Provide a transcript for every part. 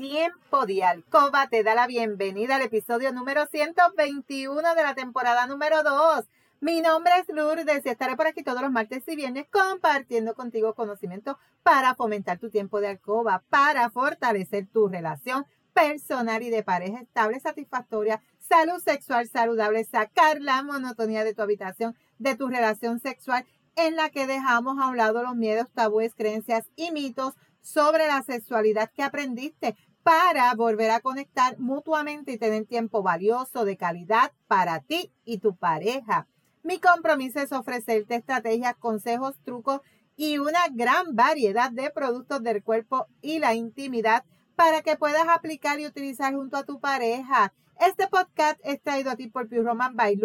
Tiempo de Alcoba te da la bienvenida al episodio número 121 de la temporada número 2. Mi nombre es Lourdes y estaré por aquí todos los martes y viernes compartiendo contigo conocimiento para fomentar tu tiempo de alcoba, para fortalecer tu relación personal y de pareja estable, satisfactoria, salud sexual saludable, sacar la monotonía de tu habitación, de tu relación sexual en la que dejamos a un lado los miedos, tabúes, creencias y mitos sobre la sexualidad que aprendiste para volver a conectar mutuamente y tener tiempo valioso de calidad para ti y tu pareja. Mi compromiso es ofrecerte estrategias, consejos, trucos y una gran variedad de productos del cuerpo y la intimidad para que puedas aplicar y utilizar junto a tu pareja. Este podcast es traído a ti por Pure Roman by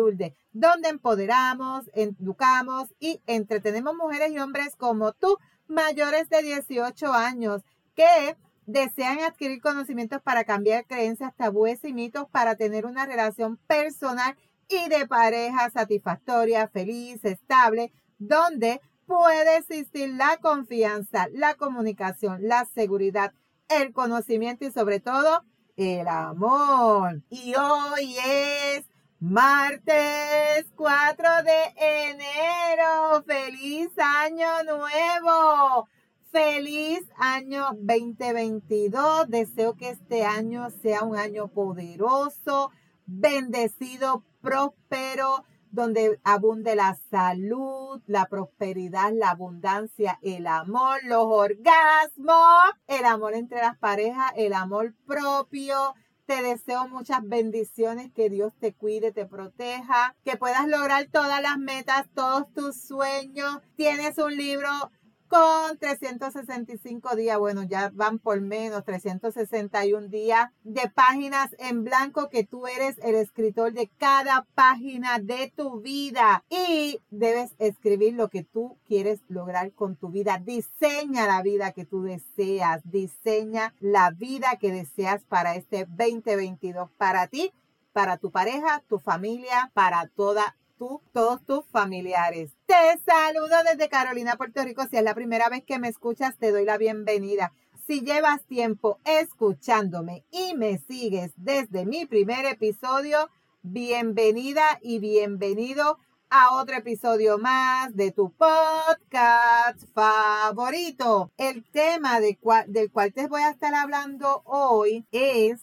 donde empoderamos, educamos y entretenemos mujeres y hombres como tú, mayores de 18 años, que desean adquirir conocimientos para cambiar creencias, tabúes y mitos para tener una relación personal y de pareja satisfactoria, feliz, estable, donde puede existir la confianza, la comunicación, la seguridad, el conocimiento y sobre todo el amor. Y hoy es martes 4 de enero. ¡Feliz año nuevo! Feliz año 2022. Deseo que este año sea un año poderoso, bendecido, próspero, donde abunde la salud, la prosperidad, la abundancia, el amor, los orgasmos, el amor entre las parejas, el amor propio. Te deseo muchas bendiciones, que Dios te cuide, te proteja, que puedas lograr todas las metas, todos tus sueños. Tienes un libro con 365 días, bueno, ya van por menos, 361 días de páginas en blanco que tú eres el escritor de cada página de tu vida. Y debes escribir lo que tú quieres lograr con tu vida. Diseña la vida que tú deseas, diseña la vida que deseas para este 2022, para ti, para tu pareja, tu familia, para toda tú, todos tus familiares. Te saludo desde Carolina, Puerto Rico. Si es la primera vez que me escuchas, te doy la bienvenida. Si llevas tiempo escuchándome y me sigues desde mi primer episodio, bienvenida y bienvenido a otro episodio más de tu podcast favorito. El tema del cual te voy a estar hablando hoy es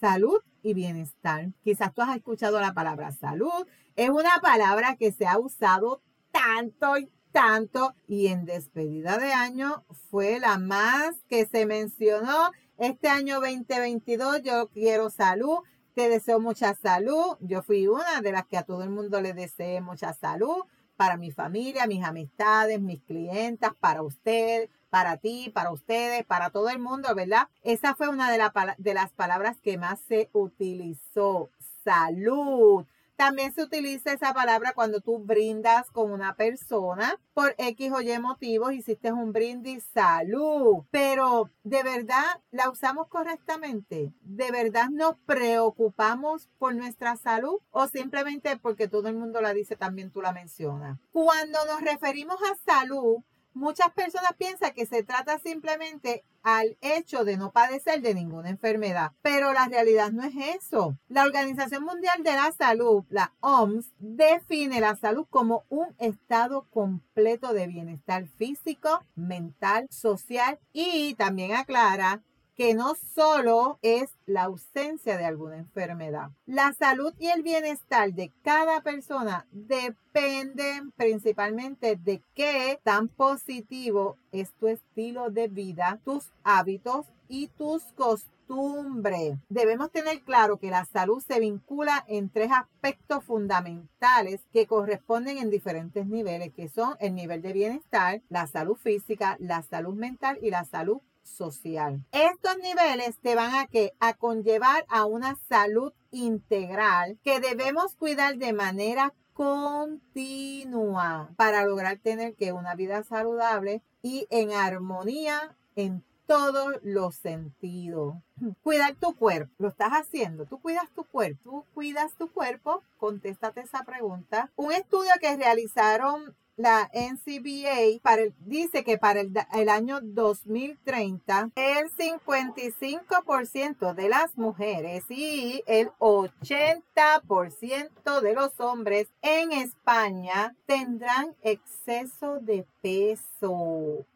salud y bienestar. Quizás tú has escuchado la palabra salud. Es una palabra que se ha usado tanto y tanto y en despedida de año fue la más que se mencionó. Este año 2022 yo quiero salud. Te deseo mucha salud. Yo fui una de las que a todo el mundo le deseé mucha salud para mi familia, mis amistades, mis clientas, para usted, para ti, para ustedes, para todo el mundo, ¿verdad? Esa fue una de, de las palabras que más se utilizó. Salud. También se utiliza esa palabra cuando tú brindas con una persona por X o Y motivos, hiciste un brindis salud, pero de verdad la usamos correctamente. ¿De verdad nos preocupamos por nuestra salud o simplemente porque todo el mundo la dice también tú la mencionas? Cuando nos referimos a salud, Muchas personas piensan que se trata simplemente al hecho de no padecer de ninguna enfermedad, pero la realidad no es eso. La Organización Mundial de la Salud, la OMS, define la salud como un estado completo de bienestar físico, mental, social y también aclara que no solo es la ausencia de alguna enfermedad. La salud y el bienestar de cada persona dependen principalmente de qué tan positivo es tu estilo de vida, tus hábitos y tus costumbres. Debemos tener claro que la salud se vincula en tres aspectos fundamentales que corresponden en diferentes niveles, que son el nivel de bienestar, la salud física, la salud mental y la salud social. Estos niveles te van a que a conllevar a una salud integral que debemos cuidar de manera continua para lograr tener que una vida saludable y en armonía en todos los sentidos. Cuidar tu cuerpo, lo estás haciendo, tú cuidas tu cuerpo, tú cuidas tu cuerpo, contéstate esa pregunta. Un estudio que realizaron la NCBA para dice que para el, el año 2030 el 55% de las mujeres y el 80% de los hombres en España tendrán exceso de peso.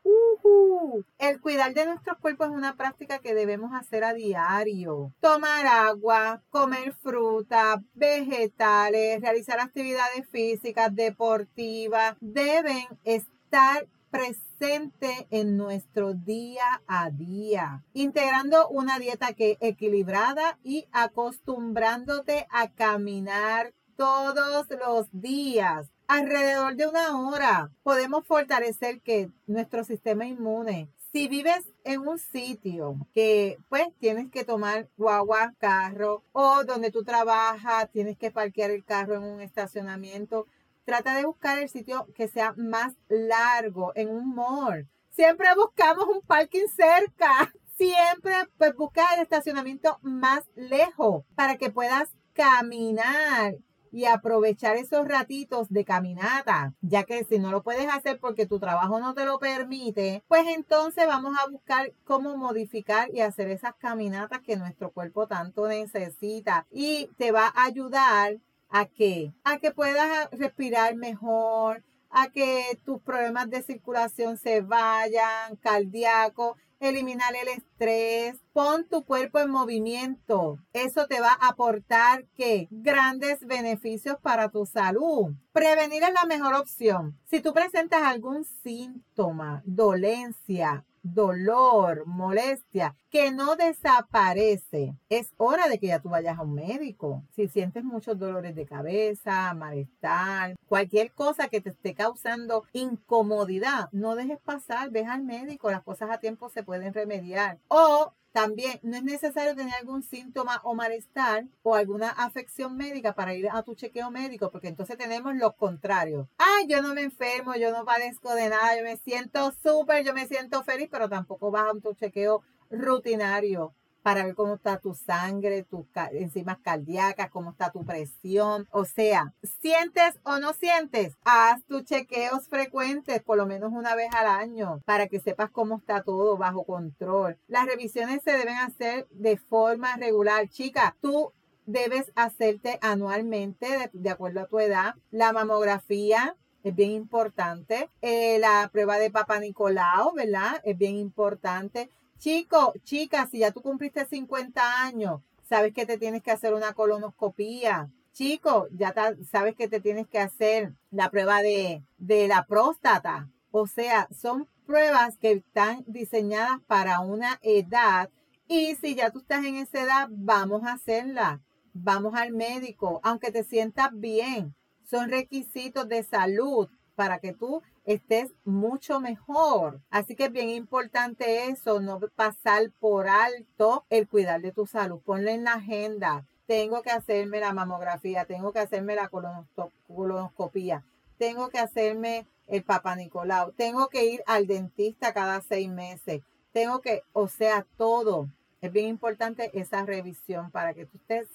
El cuidar de nuestros cuerpos es una práctica que debemos hacer a diario. Tomar agua, comer fruta, vegetales, realizar actividades físicas, deportivas, deben estar presentes en nuestro día a día, integrando una dieta equilibrada y acostumbrándote a caminar todos los días alrededor de una hora. Podemos fortalecer que nuestro sistema inmune si vives en un sitio que pues tienes que tomar guagua, carro o donde tú trabajas, tienes que parquear el carro en un estacionamiento, trata de buscar el sitio que sea más largo en un mall. Siempre buscamos un parking cerca. Siempre pues busca el estacionamiento más lejos para que puedas caminar y aprovechar esos ratitos de caminata, ya que si no lo puedes hacer porque tu trabajo no te lo permite, pues entonces vamos a buscar cómo modificar y hacer esas caminatas que nuestro cuerpo tanto necesita. Y te va a ayudar a que a que puedas respirar mejor, a que tus problemas de circulación se vayan, cardíaco eliminar el estrés, pon tu cuerpo en movimiento. Eso te va a aportar que grandes beneficios para tu salud. Prevenir es la mejor opción. Si tú presentas algún síntoma, dolencia, dolor, molestia, que no desaparece, es hora de que ya tú vayas a un médico. Si sientes muchos dolores de cabeza, malestar, cualquier cosa que te esté causando incomodidad, no dejes pasar, ve al médico, las cosas a tiempo se pueden remediar. O también no es necesario tener algún síntoma o malestar o alguna afección médica para ir a tu chequeo médico, porque entonces tenemos lo contrario. Ay, yo no me enfermo, yo no padezco de nada, yo me siento súper, yo me siento feliz, pero tampoco vas a tu chequeo rutinario para ver cómo está tu sangre, tus enzimas cardíacas, cómo está tu presión. O sea, sientes o no sientes, haz tus chequeos frecuentes, por lo menos una vez al año, para que sepas cómo está todo bajo control. Las revisiones se deben hacer de forma regular. Chica, tú debes hacerte anualmente, de, acuerdo a tu edad, la mamografía, es bien importante. Eh, la prueba de Papa Nicolau, ¿verdad? Es bien importante. Chico, chica, si ya tú cumpliste 50 años, sabes que te tienes que hacer una colonoscopía. Chico, ya sabes que te tienes que hacer la prueba de, de la próstata. O sea, son pruebas que están diseñadas para una edad y si ya tú estás en esa edad, vamos a hacerla. Vamos al médico, aunque te sientas bien. Son requisitos de salud para que tú estés mucho mejor. Así que es bien importante eso, no pasar por alto el cuidar de tu salud. Ponle en la agenda. Tengo que hacerme la mamografía, tengo que hacerme la colonoscopía, tengo que hacerme el papá Nicolau, tengo que ir al dentista cada seis meses, tengo que, o sea, todo. Es bien importante esa revisión para que tú estés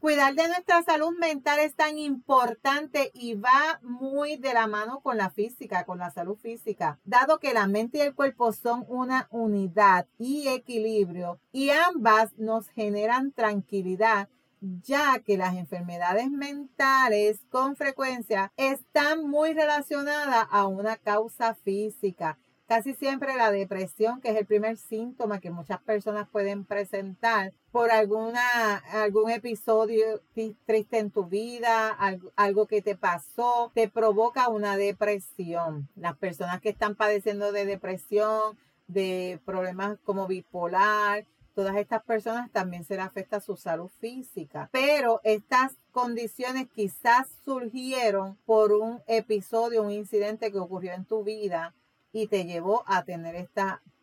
Cuidar de nuestra salud mental es tan importante y va muy de la mano con la física, con la salud física, dado que la mente y el cuerpo son una unidad y equilibrio y ambas nos generan tranquilidad ya que las enfermedades mentales con frecuencia están muy relacionadas a una causa física. Casi siempre la depresión, que es el primer síntoma que muchas personas pueden presentar por alguna, algún episodio triste en tu vida, algo, que te pasó, te provoca una depresión. Las personas que están padeciendo de depresión, de problemas como bipolar, todas estas personas también se les afecta su salud física. Pero estas condiciones quizás surgieron por un episodio, un incidente que ocurrió en tu vida y te llevó a tener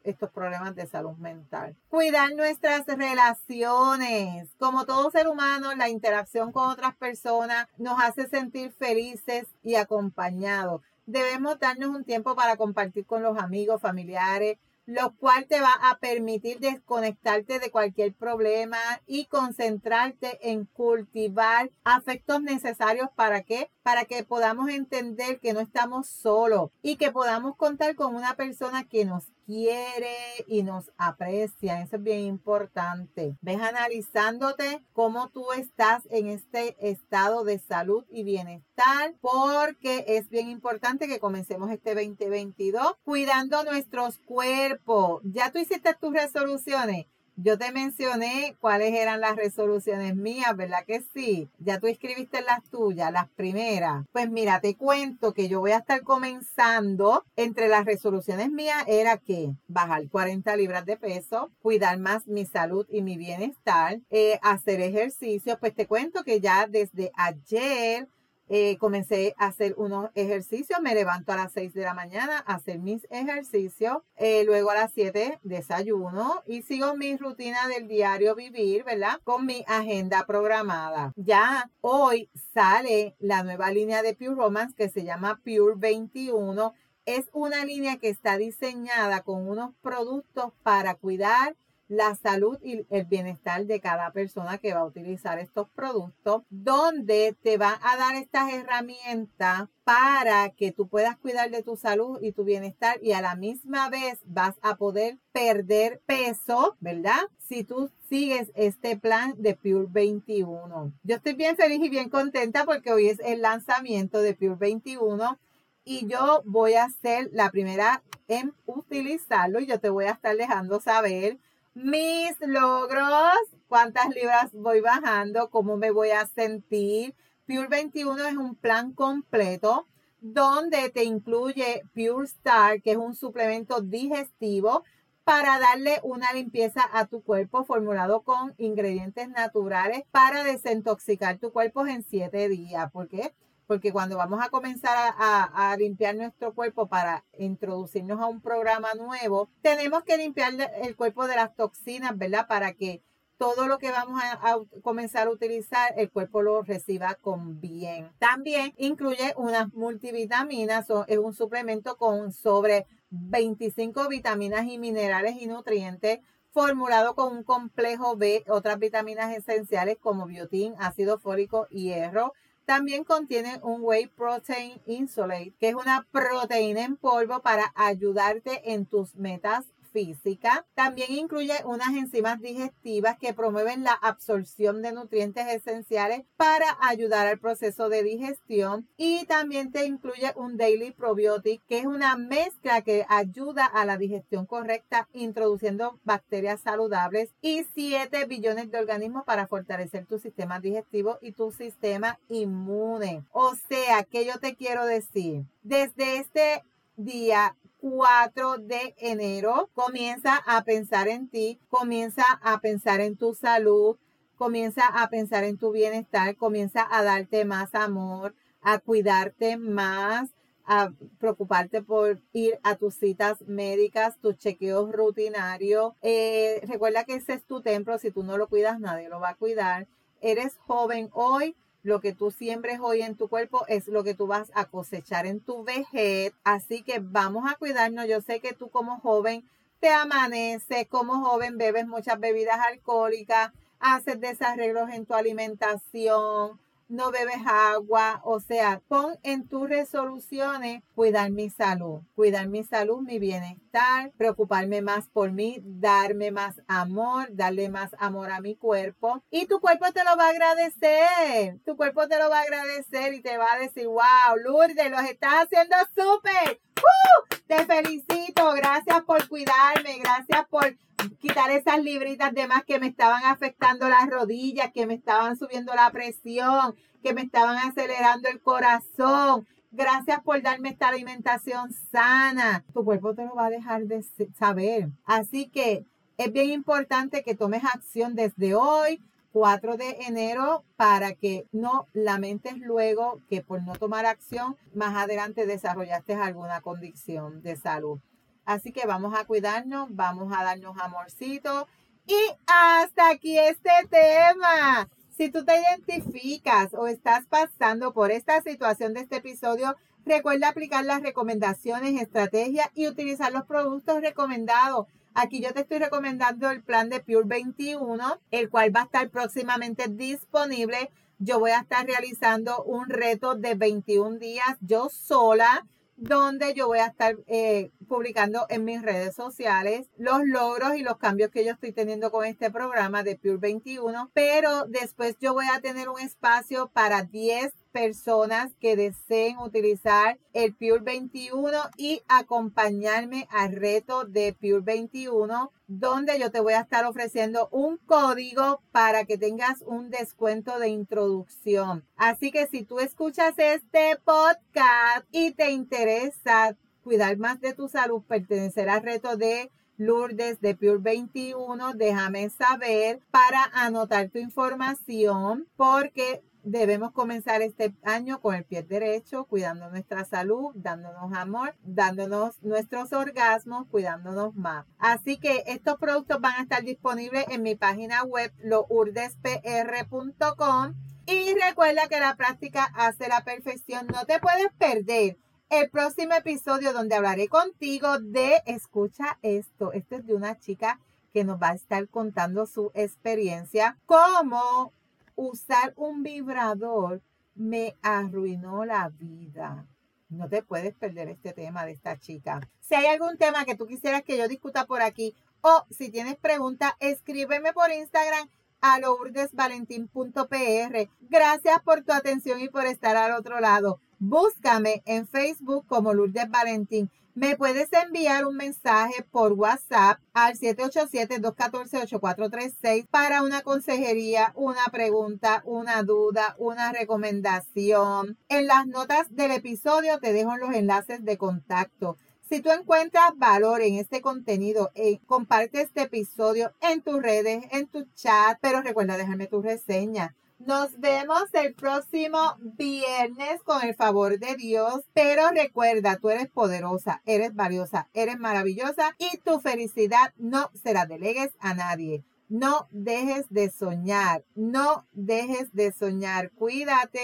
estos problemas de salud mental. Cuidar nuestras relaciones. Como todo ser humano, la interacción con otras personas nos hace sentir felices y acompañados. Debemos darnos un tiempo para compartir con los amigos, familiares, lo cual te va a permitir desconectarte de cualquier problema y concentrarte en cultivar afectos necesarios para que para que podamos entender que no estamos solos y que podamos contar con una persona que nos quiere y nos aprecia. Eso es bien importante. Ves analizándote cómo tú estás en este estado de salud y bienestar, porque es bien importante que comencemos este 2022 cuidando nuestros cuerpos. Ya tú hiciste tus resoluciones. Yo te mencioné cuáles eran las resoluciones mías, ¿verdad que sí? Ya tú escribiste las tuyas, las primeras. Pues mira, te cuento que yo voy a estar comenzando. Entre las resoluciones mías era que bajar 40 libras de peso, cuidar más mi salud y mi bienestar, eh, hacer ejercicio. Pues te cuento que ya desde ayer eh, comencé a hacer unos ejercicios, me levanto a las 6 de la mañana a hacer mis ejercicios, eh, luego a las 7 desayuno y sigo mi rutina del diario vivir, ¿verdad? Con mi agenda programada. Ya hoy sale la nueva línea de Pure Romance que se llama Pure 21. Es una línea que está diseñada con unos productos para cuidar la salud y el bienestar de cada persona que va a utilizar estos productos, donde te van a dar estas herramientas para que tú puedas cuidar de tu salud y tu bienestar y a la misma vez vas a poder perder peso, ¿verdad? Si tú sigues este plan de Pure 21. Yo estoy bien feliz y bien contenta porque hoy es el lanzamiento de Pure 21 y yo voy a ser la primera en utilizarlo y yo te voy a estar dejando saber mis logros, cuántas libras voy bajando, cómo me voy a sentir. Pure 21 es un plan completo donde te incluye Pure Star, que es un suplemento digestivo para darle una limpieza a tu cuerpo formulado con ingredientes naturales para desintoxicar tu cuerpo en siete días. ¿Por qué? Porque cuando vamos a comenzar a, limpiar nuestro cuerpo para introducirnos a un programa nuevo, tenemos que limpiar el cuerpo de las toxinas, ¿verdad? Para que todo lo que vamos a, comenzar a utilizar, el cuerpo lo reciba con bien. También incluye unas multivitaminas, es un suplemento con sobre 25 vitaminas y minerales y nutrientes formulado con un complejo B, otras vitaminas esenciales como biotín, ácido fólico hierro también contiene un Whey Protein Insulate, que es una proteína en polvo para ayudarte en tus metas física. También incluye unas enzimas digestivas que promueven la absorción de nutrientes esenciales para ayudar al proceso de digestión. Y también te incluye un Daily Probiotic, que es una mezcla que ayuda a la digestión correcta, introduciendo bacterias saludables y 7 billones de organismos para fortalecer tu sistema digestivo y tu sistema inmune. O sea, que yo te quiero decir? Desde este día 4 de enero, comienza a pensar en ti, comienza a pensar en tu salud, comienza a pensar en tu bienestar, comienza a darte más amor, a cuidarte más, a preocuparte por ir a tus citas médicas, tus chequeos rutinarios. Eh, recuerda que ese es tu templo, si tú no lo cuidas, nadie lo va a cuidar. Eres joven hoy, lo que tú siembres hoy en tu cuerpo es lo que tú vas a cosechar en tu vejez. Así que vamos a cuidarnos. Yo sé que tú como joven te amaneces, como joven bebes muchas bebidas alcohólicas, haces desarreglos en tu alimentación, no bebes agua, o sea, pon en tus resoluciones cuidar mi salud, cuidar mi salud, mi bienestar, preocuparme más por mí, darme más amor, darle más amor a mi cuerpo. Y tu cuerpo te lo va a agradecer, tu cuerpo te lo va a agradecer y te va a decir, wow, Lourdes, lo estás haciendo súper, ¡Uh! te felicito, gracias por cuidarme, gracias por quitar esas libritas de más que me estaban afectando las rodillas, que me estaban subiendo la presión, que me estaban acelerando el corazón. Gracias por darme esta alimentación sana. Tu cuerpo te lo va a dejar de saber. Así que es bien importante que tomes acción desde hoy, 4 de enero, para que no lamentes luego que por no tomar acción, más adelante desarrollaste alguna condición de salud. Así que vamos a cuidarnos, vamos a darnos amorcito. Y hasta aquí este tema. Si tú te identificas o estás pasando por esta situación de este episodio, recuerda aplicar las recomendaciones, estrategias y utilizar los productos recomendados. Aquí yo te estoy recomendando el plan de Pure 21, el cual va a estar próximamente disponible yo voy a estar realizando un reto de 21 días yo sola donde yo voy a estar eh, publicando en mis redes sociales los logros y los cambios que yo estoy teniendo con este programa de Pure 21, pero después yo voy a tener un espacio para 10 personas que deseen utilizar el Pure 21 y acompañarme al reto de Pure 21, donde yo te voy a estar ofreciendo un código para que tengas un descuento de introducción. Así que si tú escuchas este podcast y te interesa cuidar más de tu salud, pertenecer al reto de Lourdes de Pure 21, déjame saber para anotar tu información porque debemos comenzar este año con el pie derecho, cuidando nuestra salud, dándonos amor, dándonos nuestros orgasmos, cuidándonos más. Así que estos productos van a estar disponibles en mi página web, lourdespr.com. Y recuerda que la práctica hace la perfección. No te puedes perder el próximo episodio donde hablaré contigo de, escucha esto, esto es de una chica que nos va a estar contando su experiencia, cómo usar un vibrador me arruinó la vida. No te puedes perder este tema de esta chica. Si hay algún tema que tú quisieras que yo discuta por aquí o si tienes preguntas, escríbeme por Instagram a lourdesvalentín.pr. Gracias por tu atención y por estar al otro lado. Búscame en Facebook como Lourdes Valentín me puedes enviar un mensaje por WhatsApp al 787-214-8436 para una consejería, una pregunta, una duda, una recomendación. En las notas del episodio te dejo los enlaces de contacto. Si tú encuentras valor en este contenido, eh, comparte este episodio en tus redes, en tu chat, pero recuerda dejarme tu reseña. Nos vemos el próximo viernes con el favor de Dios. Pero recuerda, tú eres poderosa, eres valiosa, eres maravillosa y tu felicidad no se la delegues a nadie. No dejes de soñar, no dejes de soñar. Cuídate.